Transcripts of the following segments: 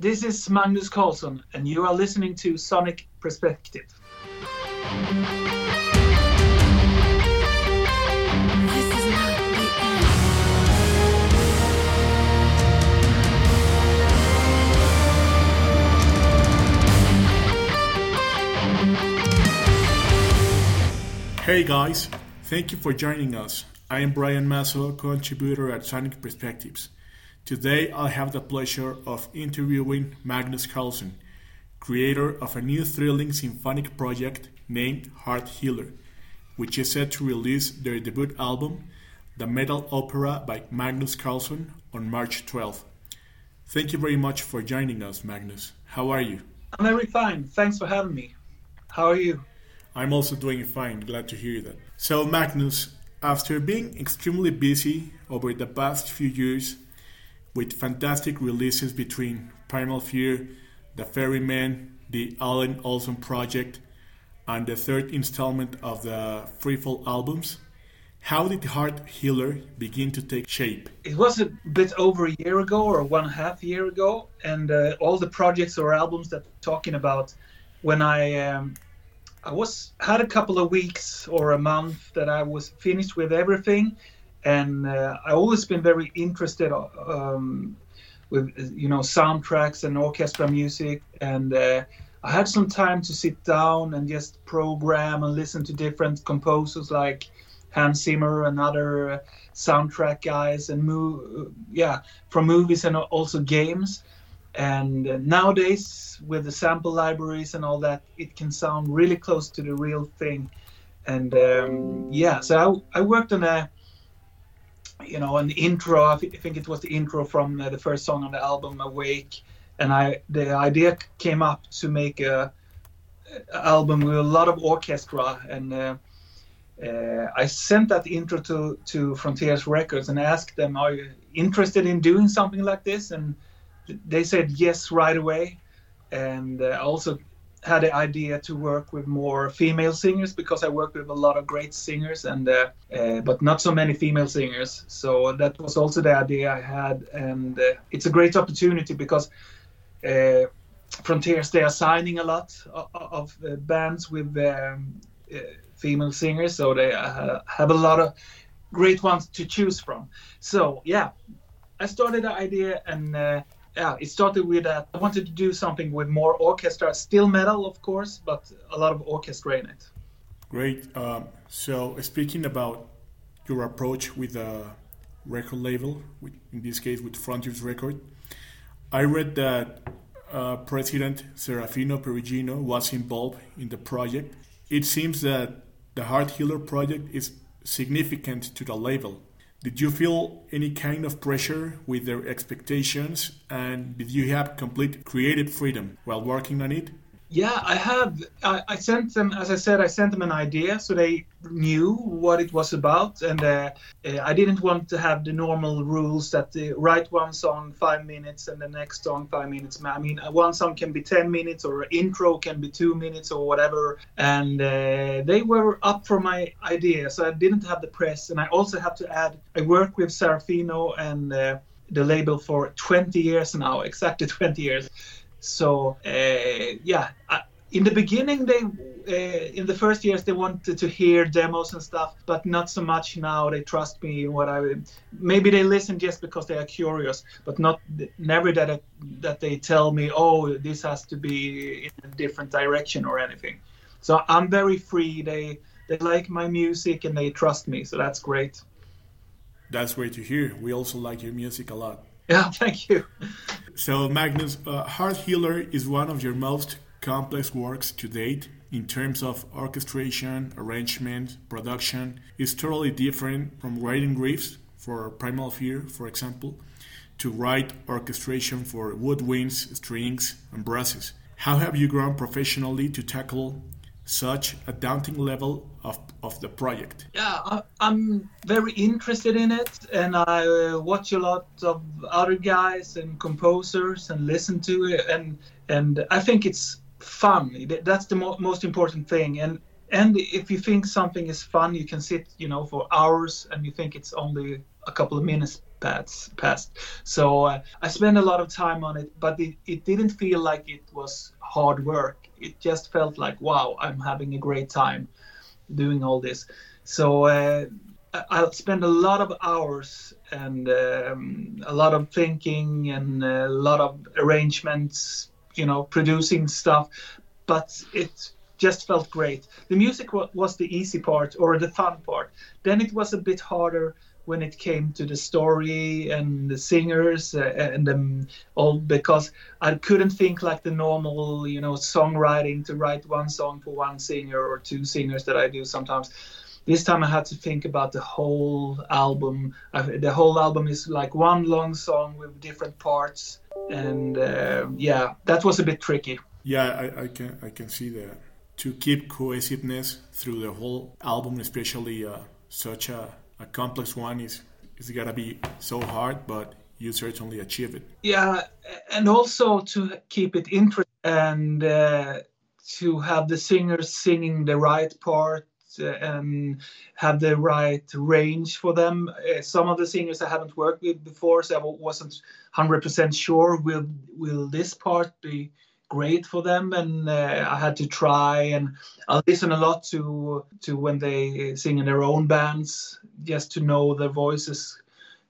This is Magnus Karlsson, and you are listening to Sonic Perspective. Hey guys, thank you for joining us. I am Brian Masso, contributor at Sonic Perspectives. Today I have the pleasure of interviewing Magnus Karlsson, creator of a new thrilling symphonic project named Heart Healer, which is set to release their debut album, The Metal Opera by Magnus Karlsson, on March 12th. Thank you very much for joining us, Magnus. How are you? I'm very fine. Thanks for having me. How are you? I'm also doing fine. Glad to hear that. So, Magnus, after being extremely busy over the past few years with fantastic releases between Primal Fear, The Ferryman, the Allen Olzon Project, and the third installment of the Freefall albums, how did Heart Healer begin to take shape? It was a bit over a year ago or one half year ago, and uh, all the projects or albums that I'm talking about when I um, I was had a couple of weeks or a month that I was finished with everything, and uh, I always been very interested um, with you know soundtracks and orchestra music, and uh, I had some time to sit down and just program and listen to different composers like Hans Zimmer and other soundtrack guys, and move yeah from movies and also games. And uh, nowadays with the sample libraries and all that it can sound really close to the real thing. And um, yeah so I, I, worked on a you know an intro i think it was the intro from uh, the first song on the album awake. And i the idea came up to make a, a album with a lot of orchestra. And uh, uh, I sent that intro to to Frontiers Records and asked them, "Are you interested in doing something like this?" And they said yes right away, and uh, also had the idea to work with more female singers because I work with a lot of great singers and uh, uh, but not so many female singers. So that was also the idea I had, and uh, it's a great opportunity because. Uh, Frontiers, they are signing a lot of, of uh, bands with um, uh, female singers, so they have a lot of great ones to choose from. So yeah, I started the idea and yeah, it started with that. I wanted to do something with more orchestra, still metal, of course, but a lot of orchestra in it. Great. Um, so, speaking about your approach with a record label, in this case with Frontiers Record, I read that uh, President Serafino Perugino was involved in the project. It seems that the Heart Healer project is significant to the label. Did you feel any kind of pressure with their expectations and did you have complete creative freedom while working on it? Yeah, I have. I, I, sent them, as I said, I sent them an idea so they knew what it was about. And uh, uh, I didn't want to have the normal rules that the write one song five minutes and the next song five minutes. I mean, uh, one song can be 10 minutes or intro can be two minutes or whatever. And uh, they were up for my idea. So I didn't have the press. And I also have to add, I work with Serafino and uh, the label for 20 years now, exactly 20 years. So uh, yeah, in the beginning they uh, in the first years they wanted to hear demos and stuff, but not so much now. They trust me in what I maybe they listen just because they are curious, but not never that I, that they tell me, oh, this has to be in a different direction or anything. So I'm very free. They they like my music and they trust me, so that's great. That's great to hear. We also like your music a lot. Yeah, thank you. So, Magnus, uh, Heart Healer is one of your most complex works to date in terms of orchestration, arrangement, production. It's totally different from writing riffs for Primal Fear, for example, to write orchestration for woodwinds, strings, and brasses. How have you grown professionally to tackle such a daunting level of, of the project? Yeah, I, am very interested in it, and I uh, watch a lot of other guys and composers and listen to it, and and I think it's fun. That's the mo- most important thing. And and if you think something is fun, you can sit, you know, for hours, and you think it's only a couple of minutes. passed. passed. So uh, I spent a lot of time on it, but it, it didn't feel like it was hard work. It just felt like, wow, I'm having a great time doing all this. So uh, I'll spend a lot of hours and um, a lot of thinking and a lot of arrangements, you know, producing stuff. But it just felt great. The music was the easy part or the fun part. Then it was a bit harder when it came to the story and the singers uh, and them all because I couldn't think like the normal, you know, songwriting to write one song for one singer or two singers that I do sometimes. This time I had to think about the whole album. the whole album is like one long song with different parts, and uh, yeah, that was a bit tricky. Yeah, I, I can I can see that to keep cohesiveness through the whole album, especially uh, such a, a complex one, is is gonna be so hard, but you certainly achieve it. Yeah, and also to keep it interesting and uh, to have the singers singing the right part uh, and have the right range for them. Uh, some of the singers I haven't worked with before, so I wasn't 100% sure will will this part be great for them and uh, i had to try and i listen a lot to to when they sing in their own bands just to know their voices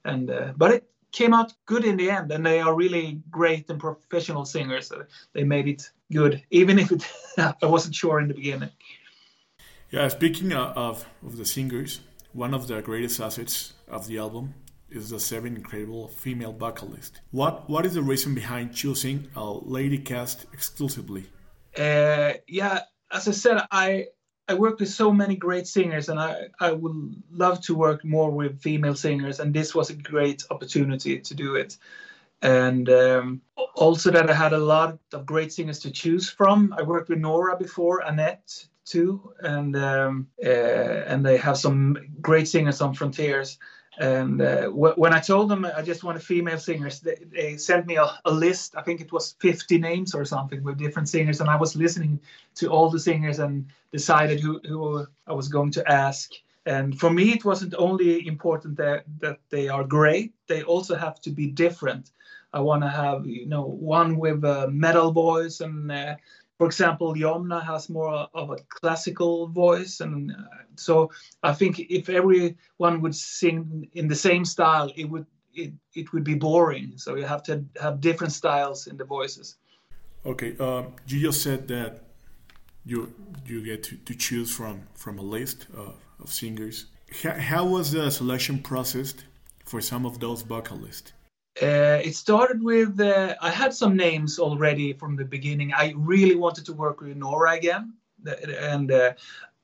and uh, but it came out good in the end and they are really great and professional singers so they made it good even if it i wasn't sure in the beginning yeah speaking of of the singers one of the greatest assets of the album is the seven incredible female vocalist. What what is the reason behind choosing a lady cast exclusively? Uh, yeah, as I said, I I worked with so many great singers, and I I would love to work more with female singers, and this was a great opportunity to do it. And um, also that I had a lot of great singers to choose from. I worked with Noora before, Anette too, and um, uh, and they have some great singers on Frontiers. And uh, w- when I told them I just wanted female singers, they, they sent me a, a, list. I think it was 50 names or something with different singers. And I was listening to all the singers and decided who, who I was going to ask. And for me, it wasn't only important that, that they are great, they also have to be different. I want to have, you know, one with a metal voice and uh, for example, Youmna has more of a classical voice, and uh, so I think if everyone would sing in the same style, it would it, it would be boring. So you have to have different styles in the voices. Okay, um, you just said that you you get to, to choose from from a list of, of singers. How, how was the selection process for some of those vocalists? Uh, it started with uh, I had some names already from the beginning. I really wanted to work with Noora again, and uh,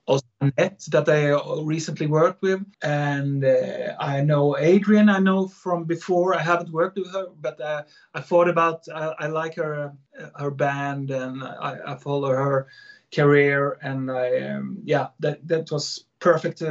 also Anette that I recently worked with, and uh, I know Adrienne. I know from before. I haven't worked with her, but uh, I thought about. I, I, like her her band, and I, I follow her career, and I um, yeah, that that was perfect.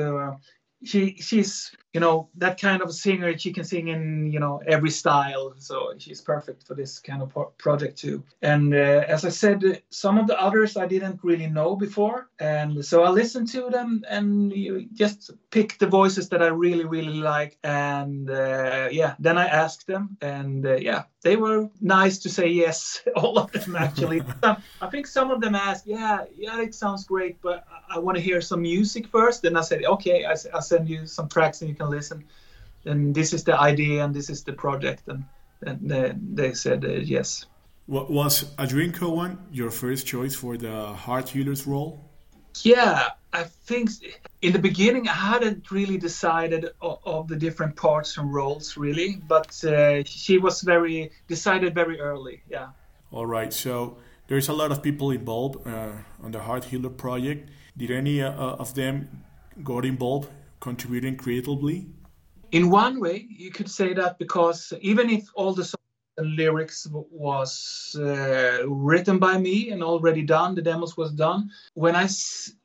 She she's you know that kind of singer she can sing in you know every style. So she's perfect for this kind of project too. And uh, as i said some of the others i didn't really know before. And so i listened to them and you just picked the voices that i really really like. And uh, yeah then i asked them and uh, yeah they were nice to say yes all of them actually. I think some of them asked yeah yeah it sounds great but i want to hear some music first. And i said okay I, i'll send you some tracks and you can listen. And this is the idea, and this is the project, and, and they, they said uh, yes. What was Adrienne Cowan your first choice for the heart healer's role? Yeah, I think in the beginning I hadn't really decided of, of the different parts and roles really, but uh, she was very decided very early. Yeah. All right. So there's a lot of people involved uh, on the Heart Healer project. Did any uh, of them got involved contributing creatively? In one way, you could say that because even if all the lyrics was uh, written by me and already done, the demos was done. When I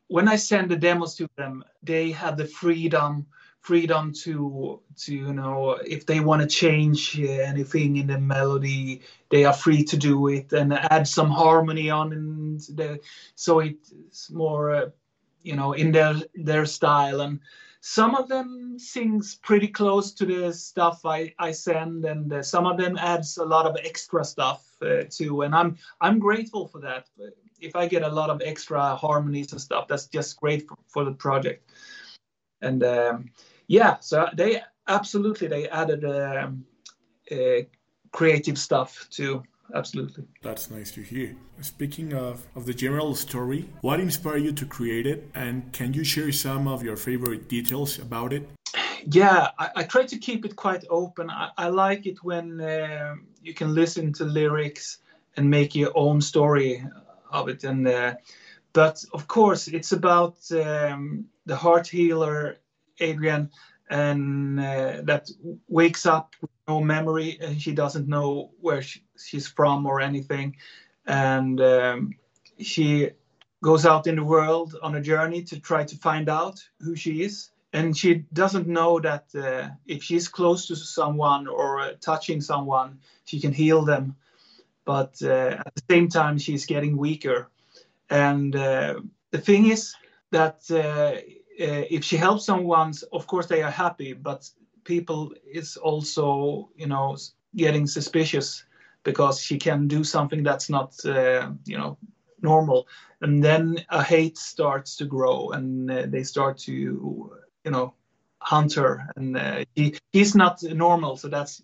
when I send the demos to them, they have the freedom freedom to to you know if they want to change anything in the melody they are free to do it and add some harmony on and the, so it's more uh, you know in their their style and some of them sings pretty close to the stuff I, I send, and uh, some of them adds a lot of extra stuff uh, too. And I'm I'm grateful for that. If I get a lot of extra harmonies and stuff, that's just great for, for the project. And um, yeah, so they absolutely they added um, uh, creative stuff too absolutely. That's nice to hear. Speaking of, of the general story, what inspired you to create it? And can you share some of your favorite details about it? Yeah, I, I try to keep it quite open. I, I like it when uh, you can listen to lyrics and make your own story of it. And uh, but of course, it's about um, the heart healer Adrienne and uh, that wakes up with no memory she doesn't know where she, she's from or anything. And um, she goes out in the world on a journey to try to find out who she is. And she doesn't know that uh, if she's close to someone or uh, touching someone she can heal them. But uh, at the same time she's getting weaker. And uh, the thing is that uh, uh, if she helps someone, of course they are happy, but people is also, you know, getting suspicious because she can do something that's not, uh, you know, normal, and then a hate starts to grow, and uh, they start to, you know, hunt her, and uh, he, he's not normal, so that's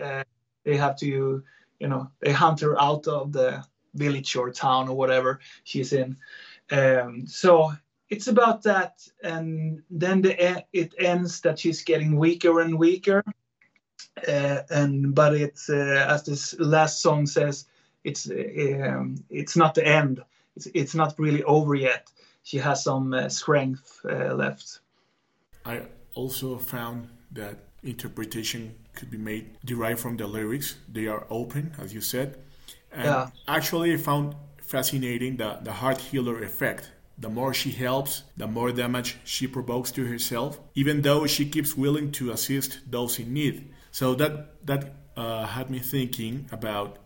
uh, they have to, you know, they hunt her out of the village or town or whatever she's in. Um, so it's about that, and then the it ends that she's getting weaker and weaker. Uh, and but it's uh, as this last song says, it's um, it's not the end. It's it's not really over yet. She has some uh, strength uh, left. I also found that interpretation could be made derived from the lyrics. They are open, as you said. And yeah. actually, I found fascinating the, the heart healer effect the more she helps, the more damage she provokes to herself, even though she keeps willing to assist those in need. So that that uh, had me thinking about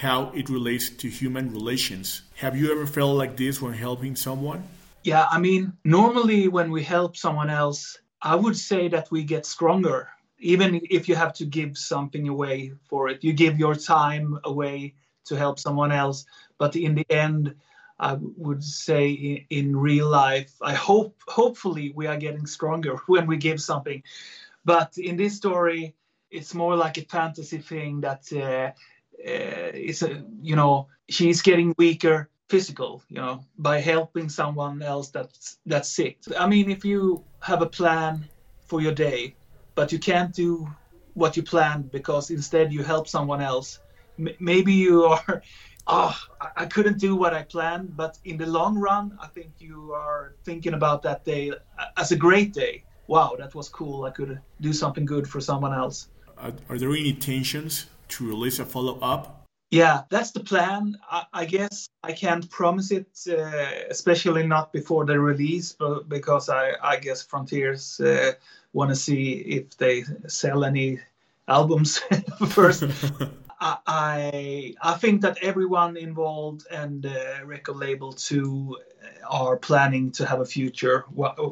how it relates to human relations. Have you ever felt like this when helping someone? Yeah, I mean, normally when we help someone else, I would say that we get stronger. Even if you have to give something away for it, you give your time away to help someone else. But in the end, I would say in, in, real life. I hope, hopefully, we are getting stronger when we give something. But in this story, it's more like a fantasy thing that uh, uh, it's a, you know, she's getting weaker physical, you know, by helping someone else that's that's sick. I mean, if you have a plan for your day, but you can't do what you planned because instead you help someone else, M- maybe you are oh, I couldn't do what I planned. But in the long run, I think you are thinking about that day as a great day. Wow, that was cool. I could do something good for someone else. Are, are there any intentions to release a follow up? Yeah, that's the plan. I, I guess I can't promise it, uh, especially not before the release, but because I, I guess Frontiers uh, want to see if they sell any albums first. I I think that everyone involved and the record label too uh, are planning to have a future. Uh,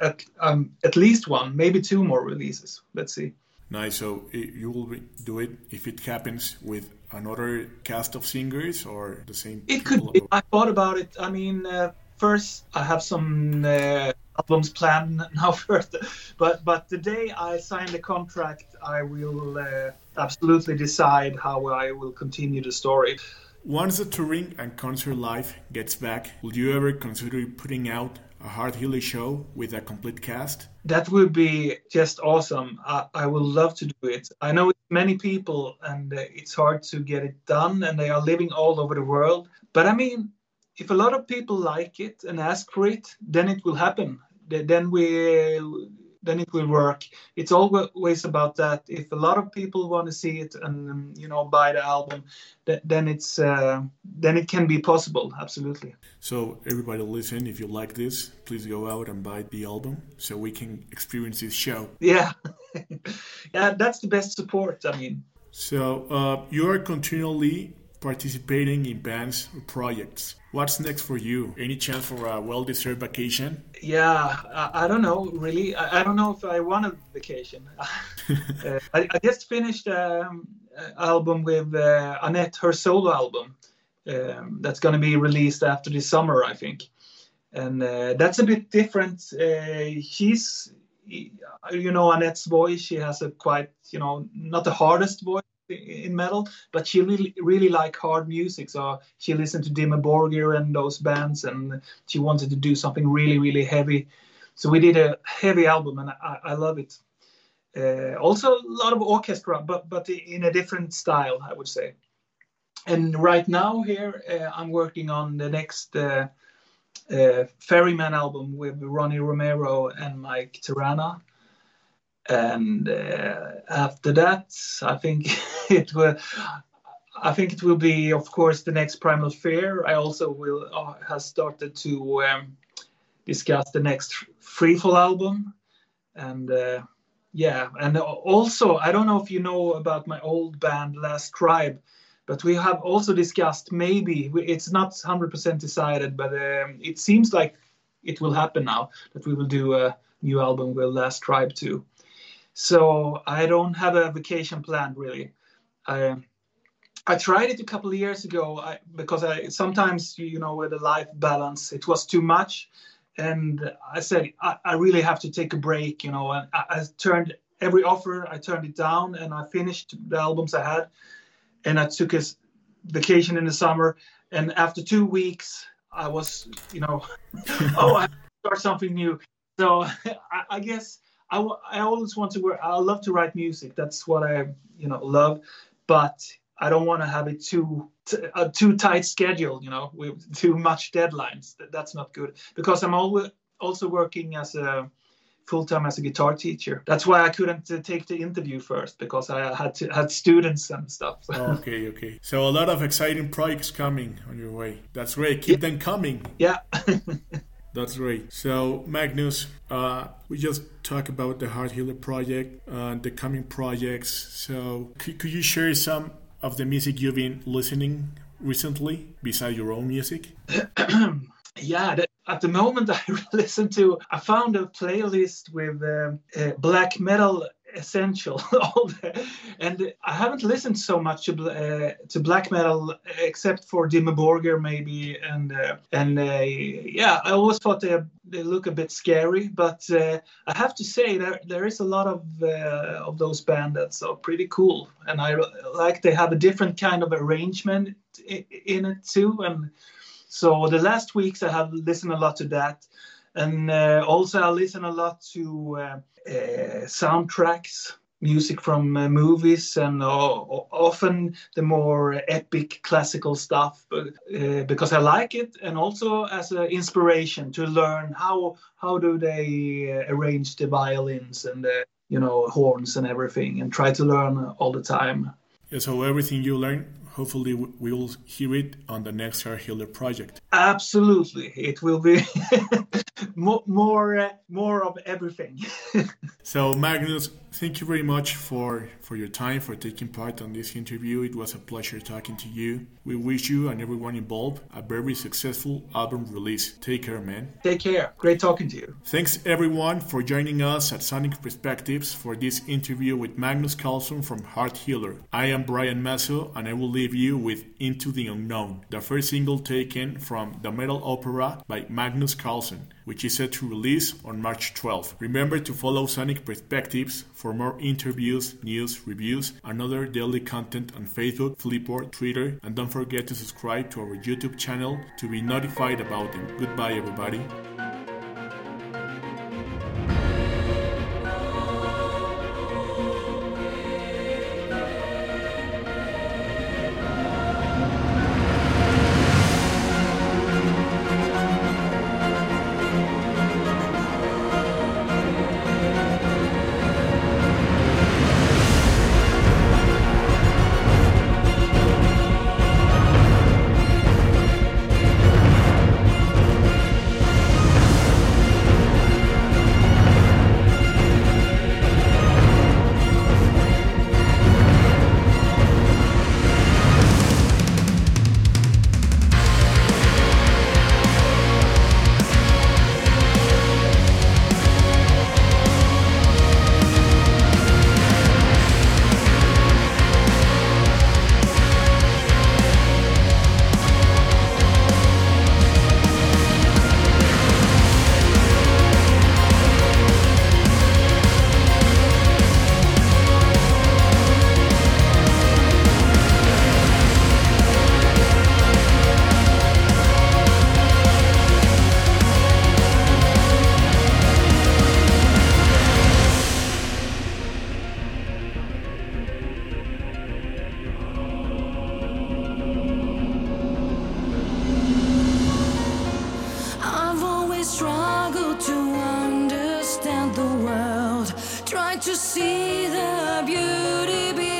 at um, at least one, maybe two more releases. Let's see. Nice. So you will do it if it happens with another cast of singers or the same. It could. Be. I thought about it. I mean, uh, first I have some uh, albums planned now first, but but the day I sign the contract, I will uh, absolutely decide how I will continue the story. Once the touring and concert life gets back, will you ever consider putting out a Heart Healer show with a complete cast? That would be just awesome. I, I would love to do it. I know many people and uh, it's hard to get it done, and they are living all over the world. But I mean, if a lot of people like it and ask for it, then it will happen. Then we then it will work. It's always about that. If a lot of people want to see it and um, you know buy the album, then it's uh, then it can be possible. Absolutely. So everybody, listen. If you like this, please go out and buy the album so we can experience this show. Yeah, yeah, that's the best support. I mean. So uh, you are continually participating in bands or projects. What's next for you? Any chance for a well deserved vacation? Yeah, I, I, don't know really. I, I, don't know if I want a vacation. uh, I, I, just finished um, an album with uh, Anette, her solo album. Um, that's going to be released after the summer, I think. And uh, that's a bit different. Uh, she's, you know, Anette's voice. She has a quite, you know, not the hardest voice in metal, but she really really like hard music. So she listened to Dimmu Borgir and those bands, and she wanted to do something really really heavy. So we did a heavy album, and I, I love it. Uh, also a lot of orchestra, but but in a different style, I would say. And right now here, uh, I'm working on the next uh, uh Ferryman album with Ronnie Romero and Mike Terrana and uh, after that, I think it will. I think it will be, of course, the next Primal Fear. I also will uh, has started to um, discuss the next Freefall album, and uh, yeah, and also I don't know if you know about my old band Last Tribe, but we have also discussed maybe it's not 100% decided, but um, it seems like it will happen now that we will do a new album with Last Tribe too. So I don't have a vacation planned really. I I tried it a couple of years ago I, because I sometimes you know with the life balance it was too much, and I said I, I really have to take a break. You know, and I, I turned every offer I turned it down, and I finished the albums I had, and I took a vacation in the summer. And after two weeks, I was you know, oh I start something new. So I, I guess I, I always want to work. I love to write music. That's what I you know love, but I don't want to have it too a too tight schedule. You know, with too much deadlines. That's not good because I'm always also working as a full time as a guitar teacher. That's why I couldn't uh, take the interview first because I had to, had students and stuff. okay, okay. So a lot of exciting projects coming on your way. That's great. Keep yeah. them coming. Yeah. That's great. So, Magnus, uh, we just talked about the Heart Healer project, uh, the coming projects. So, could, could you share some of the music you've been listening recently, besides your own music? yeah, at the moment I listen to, I found a playlist with um, uh, black metal essential. and I haven't listened so much to, uh, to black metal except for Dimmu Borgir maybe, and uh, and uh, yeah, I always thought they they look a bit scary, but uh, I have to say there there is a lot of uh, of those bands that are pretty cool, and I like they have a different kind of arrangement in it too, and. So the last weeks I have listened a lot to that, and uh, also I listen a lot to uh, uh, soundtracks, music from uh, movies, and uh, often the more epic classical stuff, but, because I like it, and also as an inspiration to learn how how do they arrange the violins and the you know horns and everything, and try to learn all the time. Yeah, so everything you learn hopefully we will hear it on the next Heart Healer project. Absolutely, it will be more more, uh, more of everything. so Magnus, thank you very much for for your time for taking part on this interview. It was a pleasure talking to you. We wish you and everyone involved a very successful album release. Take care, man. Take care. Great talking to you. Thanks everyone for joining us at Sonic Perspectives for this interview with Magnus Karlsson from Heart Healer. I am Brian Masso and I will leave you with Into the Unknown, the first single taken from the metal opera by Magnus Karlsson, which is set to release on March 12th. Remember to follow Sonic Perspectives for more interviews, news, reviews, and other daily content on Facebook, Flipboard, Twitter, and don't forget to subscribe to our YouTube channel to be notified about them. Goodbye, everybody. the world, trying to see the beauty.